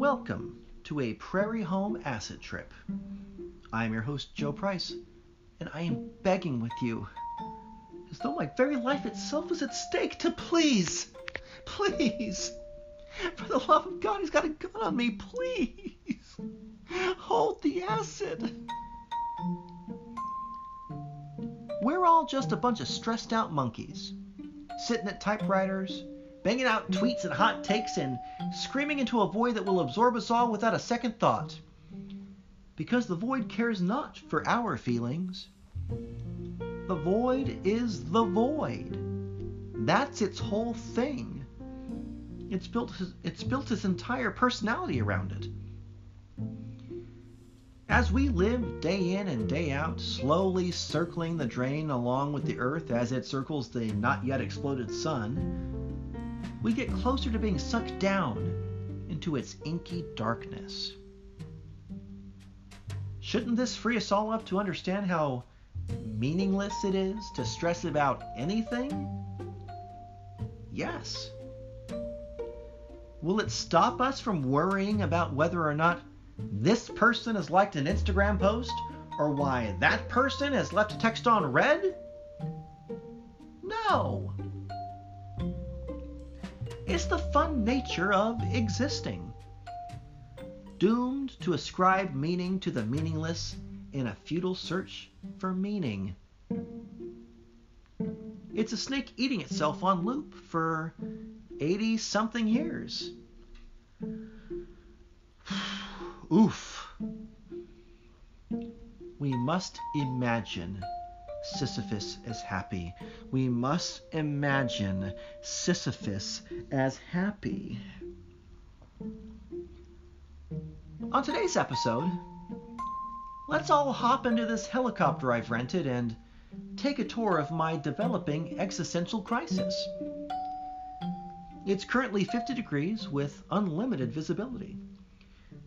welcome to a Prairie Home Acid Trip. I am your host, Joe Price, and I am begging with you, as though my very life itself is at stake, to please, please, for the love of God, he's got a gun on me, please, hold the acid. We're all just a bunch of stressed out monkeys, sitting at typewriters, banging out tweets and hot takes, and screaming into a void that will absorb us all without a second thought. Because the void cares not for our feelings. The void is the void. That's its whole thing. It's built it's built its entire personality around it. As we live day in and day out, slowly circling the drain along with the Earth as it circles the not yet exploded sun, we get closer to being sucked down into its inky darkness. Shouldn't this free us all up to understand how meaningless it is to stress about anything? Yes. Will it stop us from worrying about whether or not this person has liked an Instagram post or why that person has left a text on red? No. It's the fun nature of existing. Doomed to ascribe meaning to the meaningless in a futile search for meaning. It's a snake eating itself on loop for 80 something years. Oof. We must imagine Sisyphus as happy. We must imagine Sisyphus as happy. On today's episode, let's all hop into this helicopter I've rented and take a tour of my developing existential crisis. It's currently 50 degrees with unlimited visibility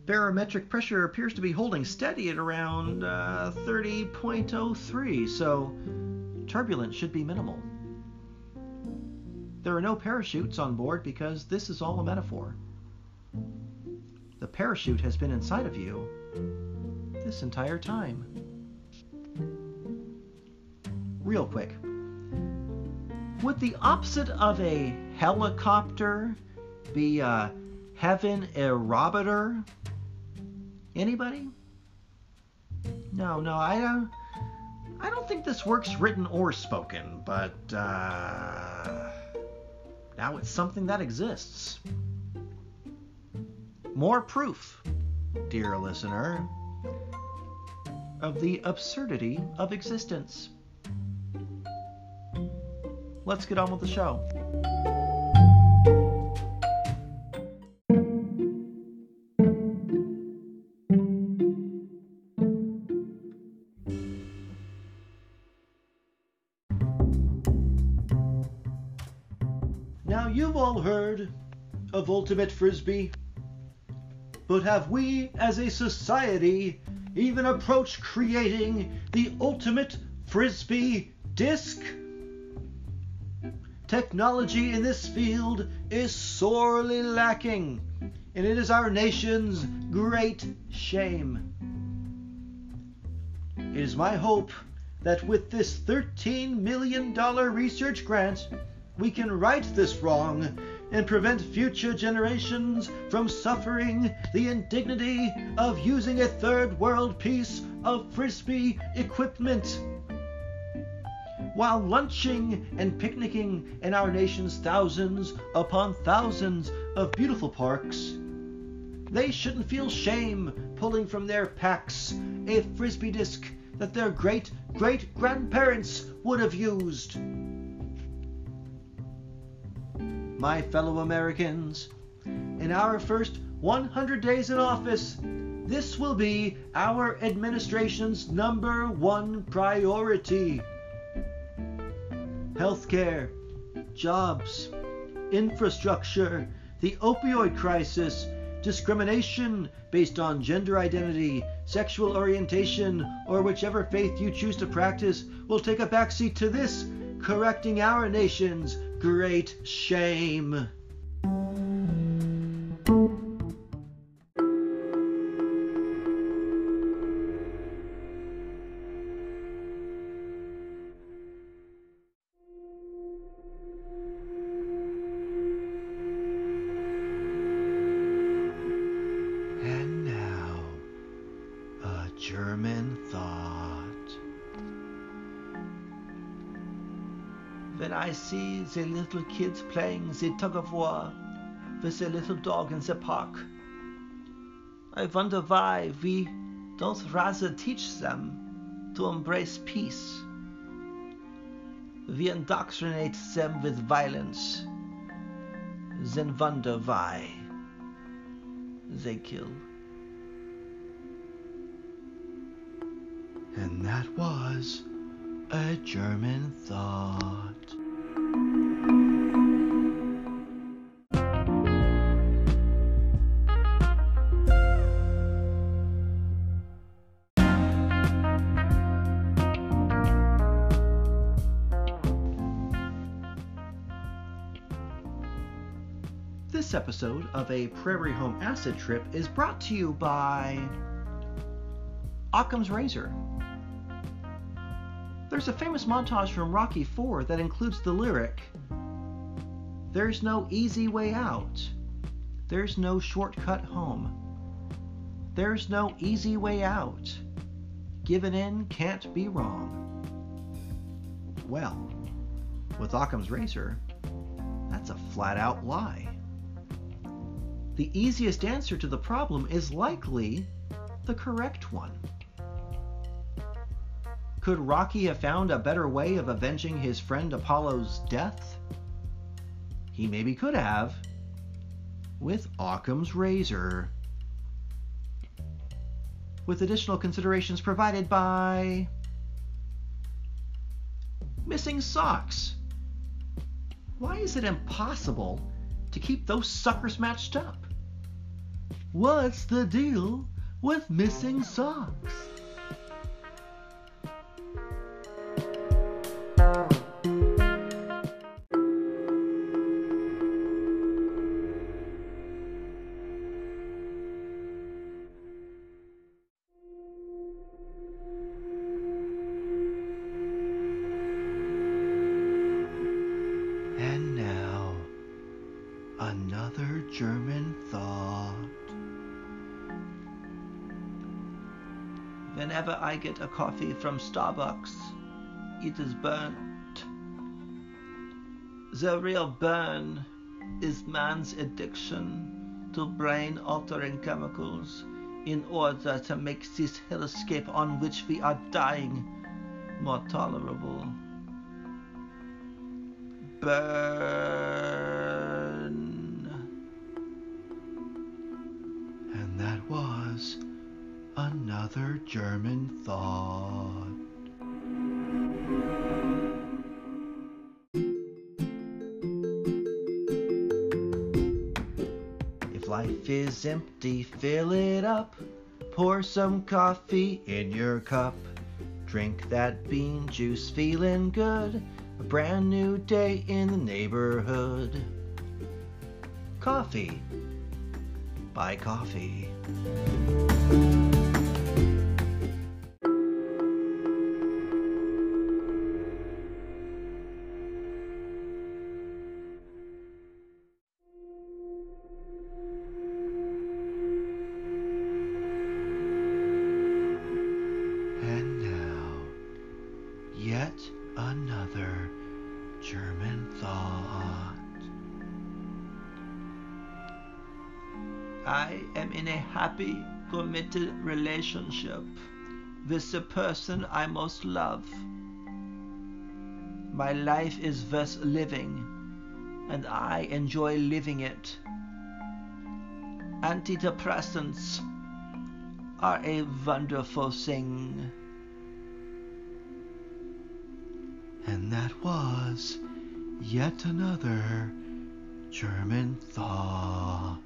barometric pressure appears to be holding steady at around uh, 30.03, so turbulence should be minimal. There are no parachutes on board because this is all a metaphor. The parachute has been inside of you this entire time. Real quick. Would the opposite of a helicopter be a heaven aerobator? Anybody? No, no, I don't. I don't think this works written or spoken, but uh, now it's something that exists. More proof, dear listener, of the absurdity of existence. Let's get on with the show. Ultimate Frisbee. But have we as a society even approached creating the ultimate Frisbee disc? Technology in this field is sorely lacking, and it is our nation's great shame. It is my hope that with this $13 million research grant, we can right this wrong and prevent future generations from suffering the indignity of using a third world piece of frisbee equipment. While lunching and picnicking in our nation's thousands upon thousands of beautiful parks, they shouldn't feel shame pulling from their packs a frisbee disc that their great great grandparents would have used my fellow Americans. In our first 100 days in office, this will be our administration's number one priority. Healthcare, jobs, infrastructure, the opioid crisis, discrimination based on gender identity, sexual orientation, or whichever faith you choose to practice will take a backseat to this, correcting our nation's great shame. When I see the little kids playing the tug of war with the little dog in the park. I wonder why we don't rather teach them to embrace peace. We indoctrinate them with violence, then wonder why they kill. And that was a German thought. This episode of a Prairie Home Acid Trip is brought to you by Occam's Razor. There's a famous montage from Rocky IV that includes the lyric There's no easy way out. There's no shortcut home. There's no easy way out. Giving in can't be wrong. Well, with Occam's Razor, that's a flat out lie. The easiest answer to the problem is likely the correct one. Could Rocky have found a better way of avenging his friend Apollo's death? He maybe could have. With Occam's razor. With additional considerations provided by. Missing socks. Why is it impossible to keep those suckers matched up? What's the deal with missing socks? Whenever I get a coffee from Starbucks, it is burnt. The real burn is man's addiction to brain altering chemicals in order to make this hellscape on which we are dying more tolerable. Burn. And that was another German thought. If life is empty, fill it up. Pour some coffee in your cup. Drink that bean juice, feeling good. A brand new day in the neighborhood. Coffee. Buy coffee. In a happy, committed relationship with the person I most love. My life is worth living, and I enjoy living it. Antidepressants are a wonderful thing. And that was yet another German thought.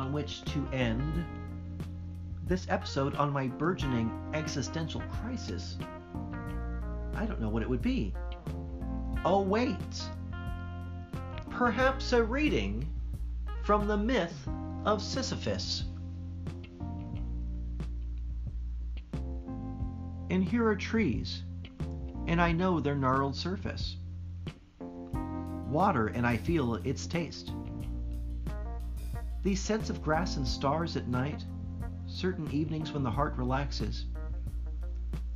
On which to end this episode on my burgeoning existential crisis, I don't know what it would be. Oh, wait. Perhaps a reading from the myth of Sisyphus. And here are trees, and I know their gnarled surface. Water, and I feel its taste. These scents of grass and stars at night, certain evenings when the heart relaxes.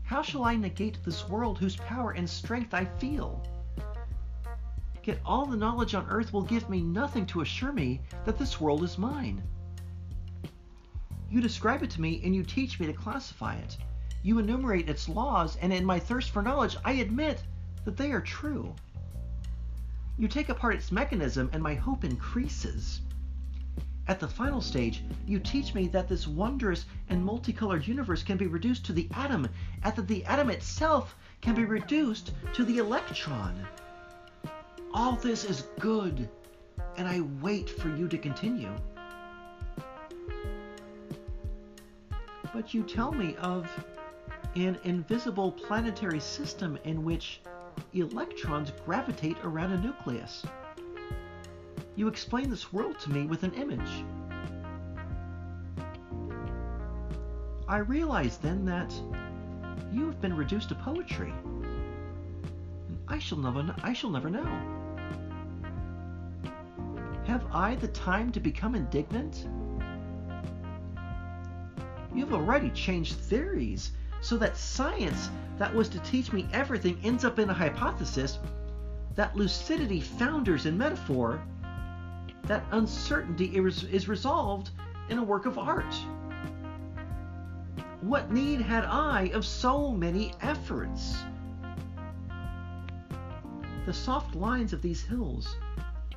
How shall I negate this world whose power and strength I feel? Yet all the knowledge on earth will give me nothing to assure me that this world is mine. You describe it to me and you teach me to classify it. You enumerate its laws, and in my thirst for knowledge, I admit that they are true. You take apart its mechanism, and my hope increases. At the final stage, you teach me that this wondrous and multicolored universe can be reduced to the atom, and that the atom itself can be reduced to the electron. All this is good, and I wait for you to continue. But you tell me of an invisible planetary system in which electrons gravitate around a nucleus. You explain this world to me with an image. I realize then that you have been reduced to poetry. I shall never I shall never know. Have I the time to become indignant? You've already changed theories so that science that was to teach me everything ends up in a hypothesis, that lucidity founders in metaphor, that uncertainty is resolved in a work of art. What need had I of so many efforts? The soft lines of these hills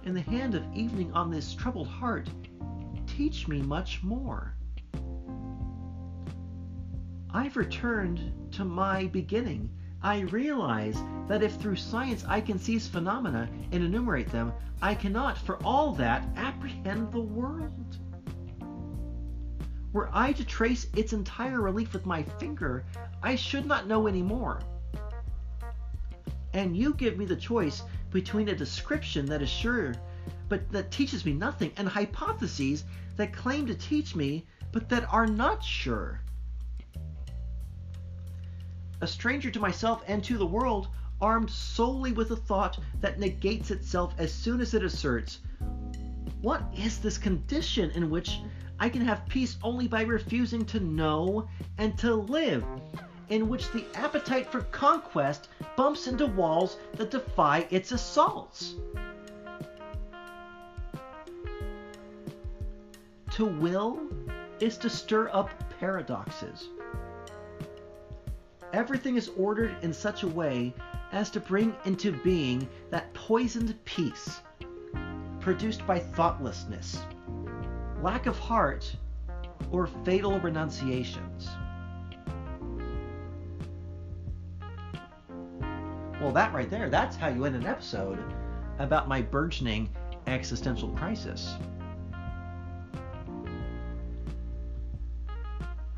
and the hand of evening on this troubled heart teach me much more. I've returned to my beginning. I realize that if through science I can seize phenomena and enumerate them, I cannot, for all that, apprehend the world. Were I to trace its entire relief with my finger, I should not know any more. And you give me the choice between a description that is sure but that teaches me nothing and hypotheses that claim to teach me but that are not sure a stranger to myself and to the world, armed solely with a thought that negates itself as soon as it asserts, What is this condition in which I can have peace only by refusing to know and to live, in which the appetite for conquest bumps into walls that defy its assaults? To will is to stir up paradoxes. Everything is ordered in such a way as to bring into being that poisoned peace produced by thoughtlessness, lack of heart, or fatal renunciations. Well, that right there, that's how you end an episode about my burgeoning existential crisis.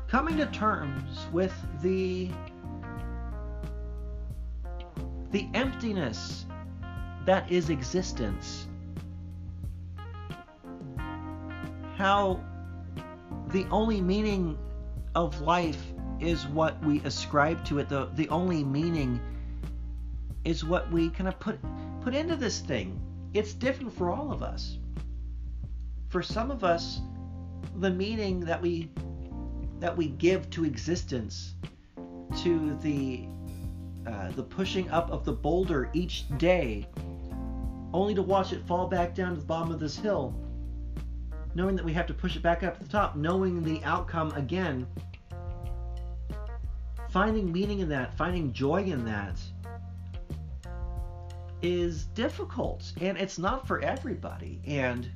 Coming to terms with the the emptiness that is existence. How the only meaning of life is what we ascribe to it. The, the only meaning is what we kind of put put into this thing. It's different for all of us. For some of us, the meaning that we that we give to existence, to the uh, the pushing up of the boulder each day, only to watch it fall back down to the bottom of this hill, knowing that we have to push it back up to the top, knowing the outcome again. Finding meaning in that, finding joy in that, is difficult, and it's not for everybody. And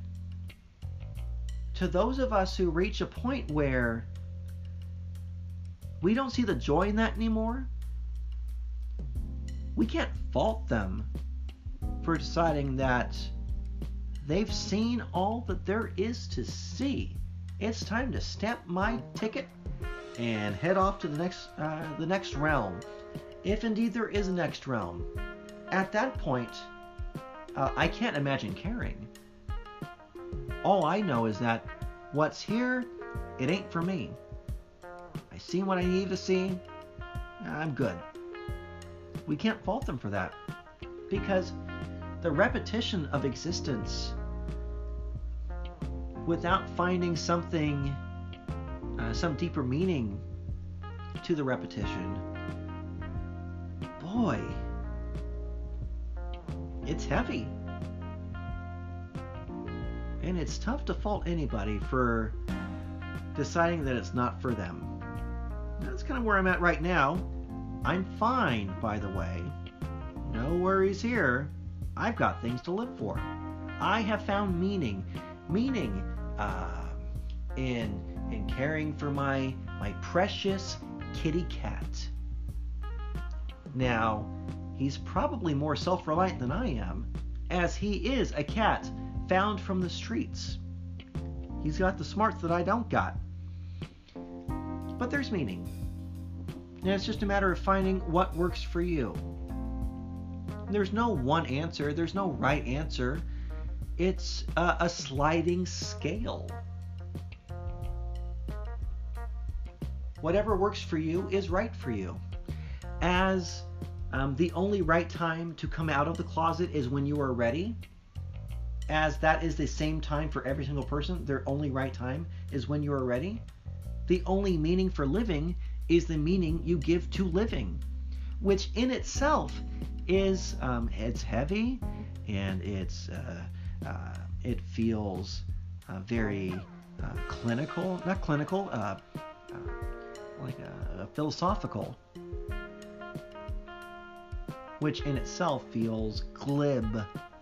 to those of us who reach a point where we don't see the joy in that anymore, we can't fault them for deciding that they've seen all that there is to see. It's time to stamp my ticket and head off to the next uh, the next realm, if indeed there is a next realm. At that point, uh, I can't imagine caring. All I know is that what's here, it ain't for me. I seen what I need to see. I'm good. We can't fault them for that because the repetition of existence without finding something, uh, some deeper meaning to the repetition, boy, it's heavy. And it's tough to fault anybody for deciding that it's not for them. That's kind of where I'm at right now. I'm fine, by the way. No worries here. I've got things to live for. I have found meaning, meaning uh, in in caring for my my precious kitty cat. Now, he's probably more self-reliant than I am, as he is a cat found from the streets. He's got the smarts that I don't got. But there's meaning. It's just a matter of finding what works for you. There's no one answer, there's no right answer. It's a, a sliding scale. Whatever works for you is right for you. As um, the only right time to come out of the closet is when you are ready, as that is the same time for every single person, their only right time is when you are ready. The only meaning for living is the meaning you give to living, which in itself is um, it's heavy and it's uh, uh, it feels uh, very uh, clinical, not clinical, uh, uh, like philosophical, which in itself feels glib,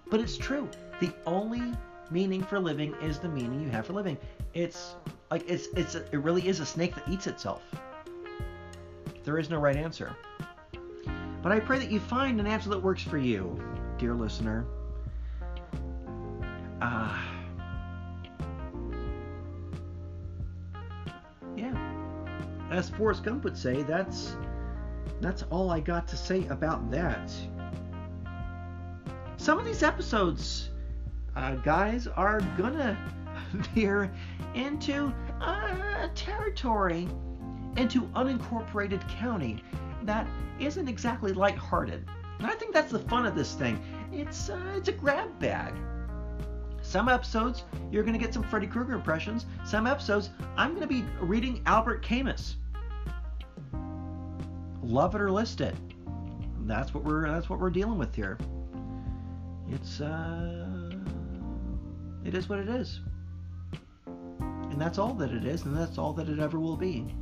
but it's true. The only meaning for living is the meaning you have for living. It's like it's it's it really is a snake that eats itself. There is no right answer. But I pray that you find an answer that works for you, dear listener. Ah. Yeah. As Forrest Gump would say, that's that's all I got to say about that. Some of these episodes, uh, guys, are gonna veer into uh, territory, into unincorporated county that isn't exactly lighthearted. And I think that's the fun of this thing. It's uh, it's a grab bag. Some episodes you're going to get some Freddy Krueger impressions. Some episodes I'm going to be reading Albert Camus. Love it or list it. That's what we're that's what we're dealing with here. It's uh it is what it is. And that's all that it is, and that's all that it ever will be.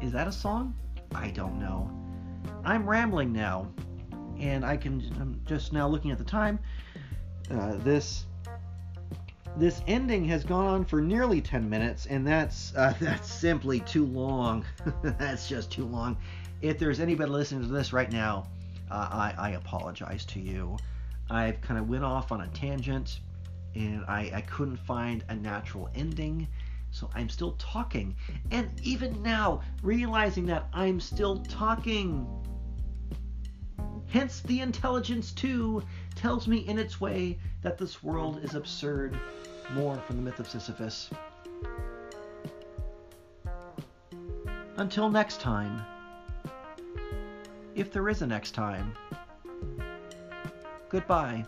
Is that a song? I don't know. I'm rambling now, and I can. I'm just now looking at the time. Uh, this this ending has gone on for nearly 10 minutes, and that's uh, that's simply too long. that's just too long. If there's anybody listening to this right now, uh, I, I apologize to you. I've kind of went off on a tangent, and I, I couldn't find a natural ending. So I'm still talking. And even now, realizing that I'm still talking. Hence, the intelligence, too, tells me in its way that this world is absurd. More from the myth of Sisyphus. Until next time, if there is a next time, goodbye.